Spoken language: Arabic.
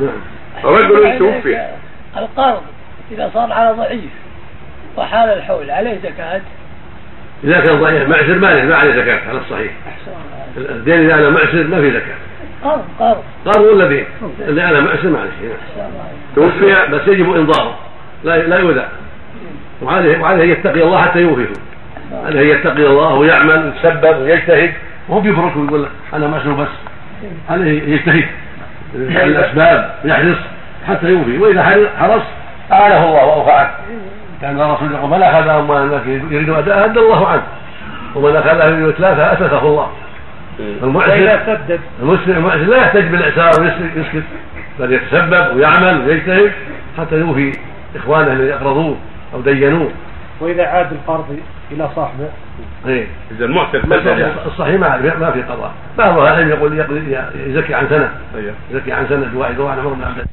نعم. رجل توفي القرض إذا صار على ضعيف وحال الحول عليه زكاة؟ إذا كان ضعيف معسر ما ما عليه زكاة على الصحيح. الدين إذا أنا معسر ما في زكاة. قرض قرض. قرض ولا دين؟ اللي أنا معسر ما عليه نعم. توفي بس يجب إنظاره. لا لا يؤذى. وعليه وعليه يتقي الله حتى يوفيه. عليه يتقي الله ويعمل ويتسبب ويجتهد وهو بيفرك ويقول أنا معسر بس. عليه يجتهد. الأسباب ويحرص حتى يوفي. وإذا حرص أعانه الله وأوفى عنه. كان الرسول يقول من أخذ أموال الناس يريد اداء أدى الله عنه ومن اخذها يريد اتلافها اتلفه الله. المعسر المسلم المعسر لا يحتاج بالاعسار ويسكت بل يتسبب ويعمل ويجتهد حتى يوفي إخوانه الذين أقرضوه أو دينوه. وإذا عاد القرض إلى صاحبه. إيه إذا المعتق الصحيح ما ما في قضاء. بعض أهل العلم يقول يزكي عن سنة. أيوه. يزكي عن سنة واحد واحد عمر بن عبد